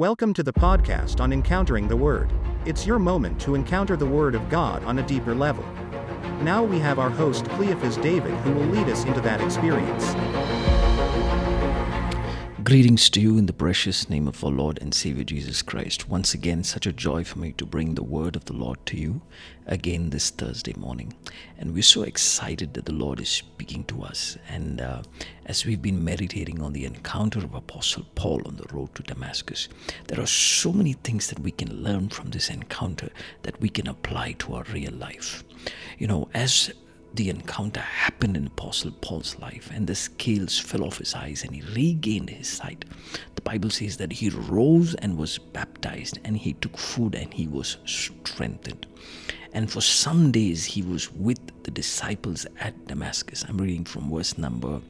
Welcome to the podcast on Encountering the Word. It's your moment to encounter the Word of God on a deeper level. Now we have our host Cleophas David who will lead us into that experience. Greetings to you in the precious name of our Lord and Savior Jesus Christ. Once again, such a joy for me to bring the word of the Lord to you again this Thursday morning. And we're so excited that the Lord is speaking to us. And uh, as we've been meditating on the encounter of Apostle Paul on the road to Damascus, there are so many things that we can learn from this encounter that we can apply to our real life. You know, as the encounter happened in Apostle Paul's life, and the scales fell off his eyes, and he regained his sight. The Bible says that he rose and was baptized, and he took food and he was strengthened. And for some days he was with the disciples at Damascus. I'm reading from verse number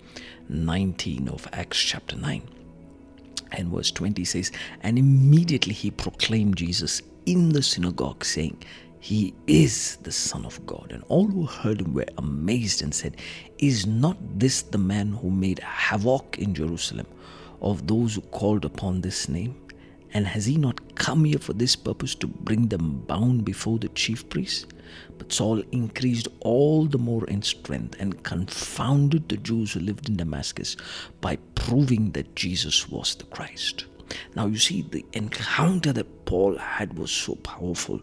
19 of Acts chapter 9. And verse 20 says, And immediately he proclaimed Jesus in the synagogue, saying, he is the Son of God. And all who heard him were amazed and said, Is not this the man who made havoc in Jerusalem of those who called upon this name? And has he not come here for this purpose to bring them bound before the chief priests? But Saul increased all the more in strength and confounded the Jews who lived in Damascus by proving that Jesus was the Christ. Now, you see, the encounter that Paul had was so powerful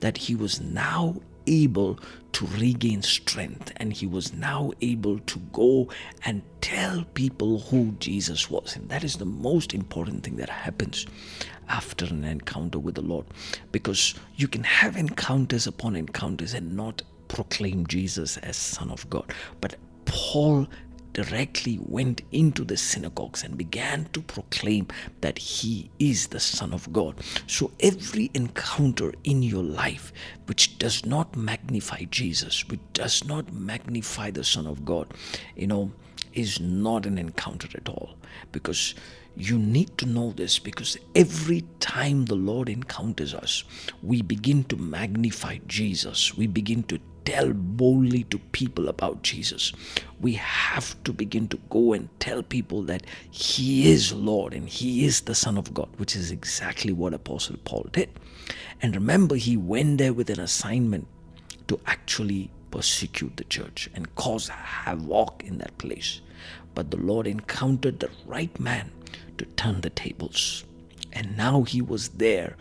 that he was now able to regain strength and he was now able to go and tell people who Jesus was. And that is the most important thing that happens after an encounter with the Lord because you can have encounters upon encounters and not proclaim Jesus as Son of God. But Paul directly went into the synagogues and began to proclaim that he is the Son of God. So, every encounter in your life which does not magnify Jesus, which does not magnify the Son of God, you know, is not an encounter at all because you need to know this because every time the Lord encounters us, we begin to magnify Jesus. We begin to tell boldly to people about Jesus. We have to begin to go and tell people that He is Lord and He is the Son of God, which is exactly what Apostle Paul did. And remember, he went there with an assignment to actually persecute the church and cause havoc in that place. But the Lord encountered the right man to turn the tables. And now he was there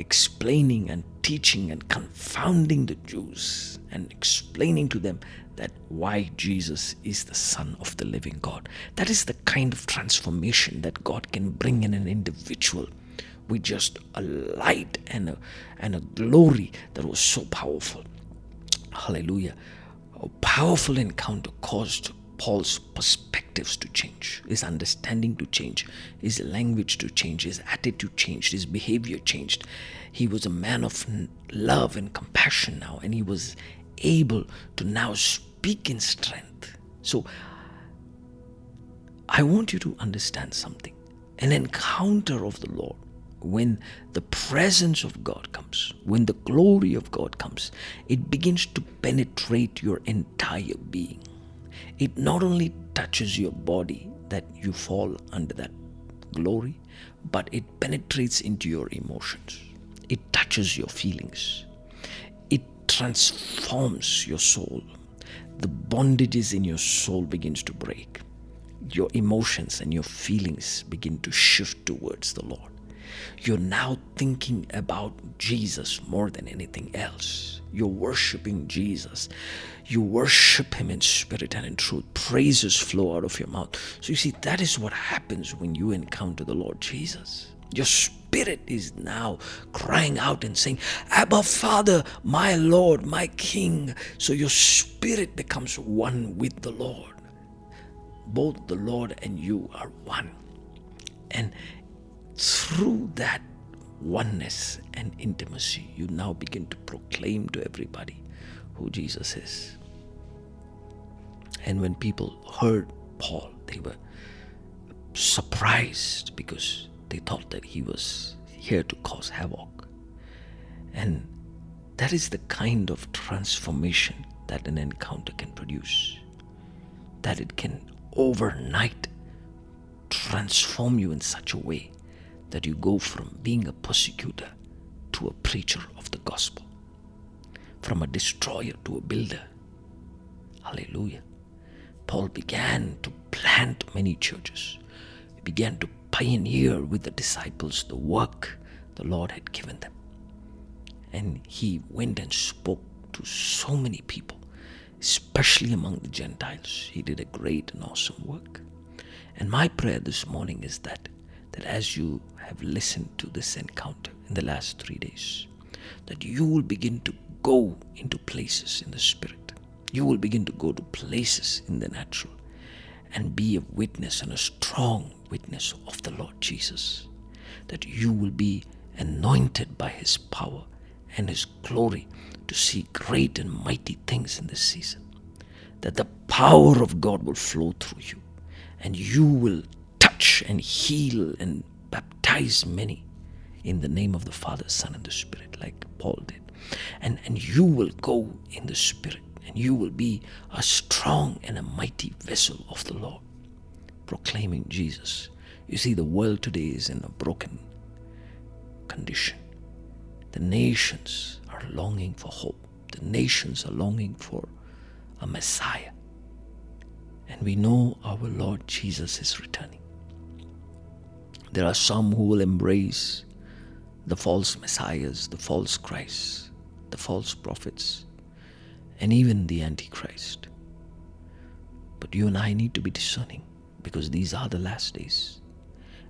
explaining and teaching and confounding the Jews and explaining to them that why Jesus is the Son of the living God. That is the kind of transformation that God can bring in an individual with just a light and a, and a glory that was so powerful. Hallelujah. A powerful encounter caused Paul's perspectives to change, his understanding to change, his language to change, his attitude changed, his behavior changed. He was a man of love and compassion now, and he was able to now speak in strength. So, I want you to understand something. An encounter of the Lord, when the presence of God comes, when the glory of God comes, it begins to penetrate your entire being it not only touches your body that you fall under that glory, but it penetrates into your emotions. It touches your feelings. It transforms your soul. The bondages in your soul begins to break. Your emotions and your feelings begin to shift towards the Lord. You're now thinking about Jesus more than anything else. You're worshiping Jesus. You worship Him in spirit and in truth. Praises flow out of your mouth. So you see, that is what happens when you encounter the Lord Jesus. Your spirit is now crying out and saying, Abba, Father, my Lord, my King. So your spirit becomes one with the Lord. Both the Lord and you are one. And through that oneness and intimacy, you now begin to proclaim to everybody who Jesus is. And when people heard Paul, they were surprised because they thought that he was here to cause havoc. And that is the kind of transformation that an encounter can produce. That it can overnight transform you in such a way that you go from being a persecutor to a preacher of the gospel, from a destroyer to a builder. Hallelujah. Paul began to plant many churches. He began to pioneer with the disciples the work the Lord had given them. And he went and spoke to so many people, especially among the Gentiles. He did a great and awesome work. And my prayer this morning is that that as you have listened to this encounter in the last 3 days that you will begin to go into places in the spirit. You will begin to go to places in the natural and be a witness and a strong witness of the Lord Jesus. That you will be anointed by His power and His glory to see great and mighty things in this season. That the power of God will flow through you and you will touch and heal and baptize many in the name of the Father, Son, and the Spirit, like Paul did. And, and you will go in the Spirit and you will be a strong and a mighty vessel of the Lord, proclaiming Jesus. You see, the world today is in a broken condition. The nations are longing for hope, the nations are longing for a Messiah. And we know our Lord Jesus is returning. There are some who will embrace the false messiahs, the false Christs, the false prophets, and even the Antichrist. But you and I need to be discerning because these are the last days.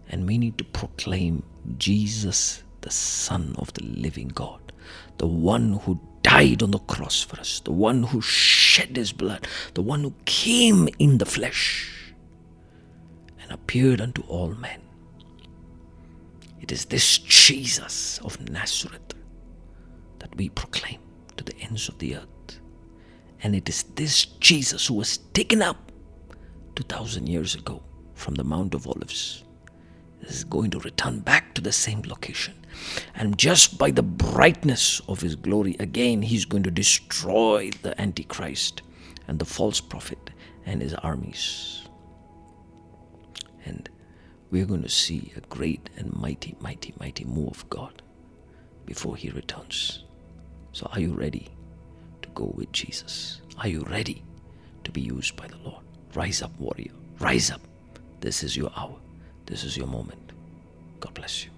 And we need to proclaim Jesus, the Son of the living God, the one who died on the cross for us, the one who shed his blood, the one who came in the flesh and appeared unto all men. It is this Jesus of Nazareth that we proclaim to the ends of the earth. And it is this Jesus who was taken up 2000 years ago from the Mount of Olives is going to return back to the same location. And just by the brightness of his glory, again, he's going to destroy the Antichrist and the false prophet and his armies. And we're going to see a great and mighty, mighty, mighty move of God before he returns. So, are you ready to go with Jesus? Are you ready to be used by the Lord? Rise up, warrior. Rise up. This is your hour. This is your moment. God bless you.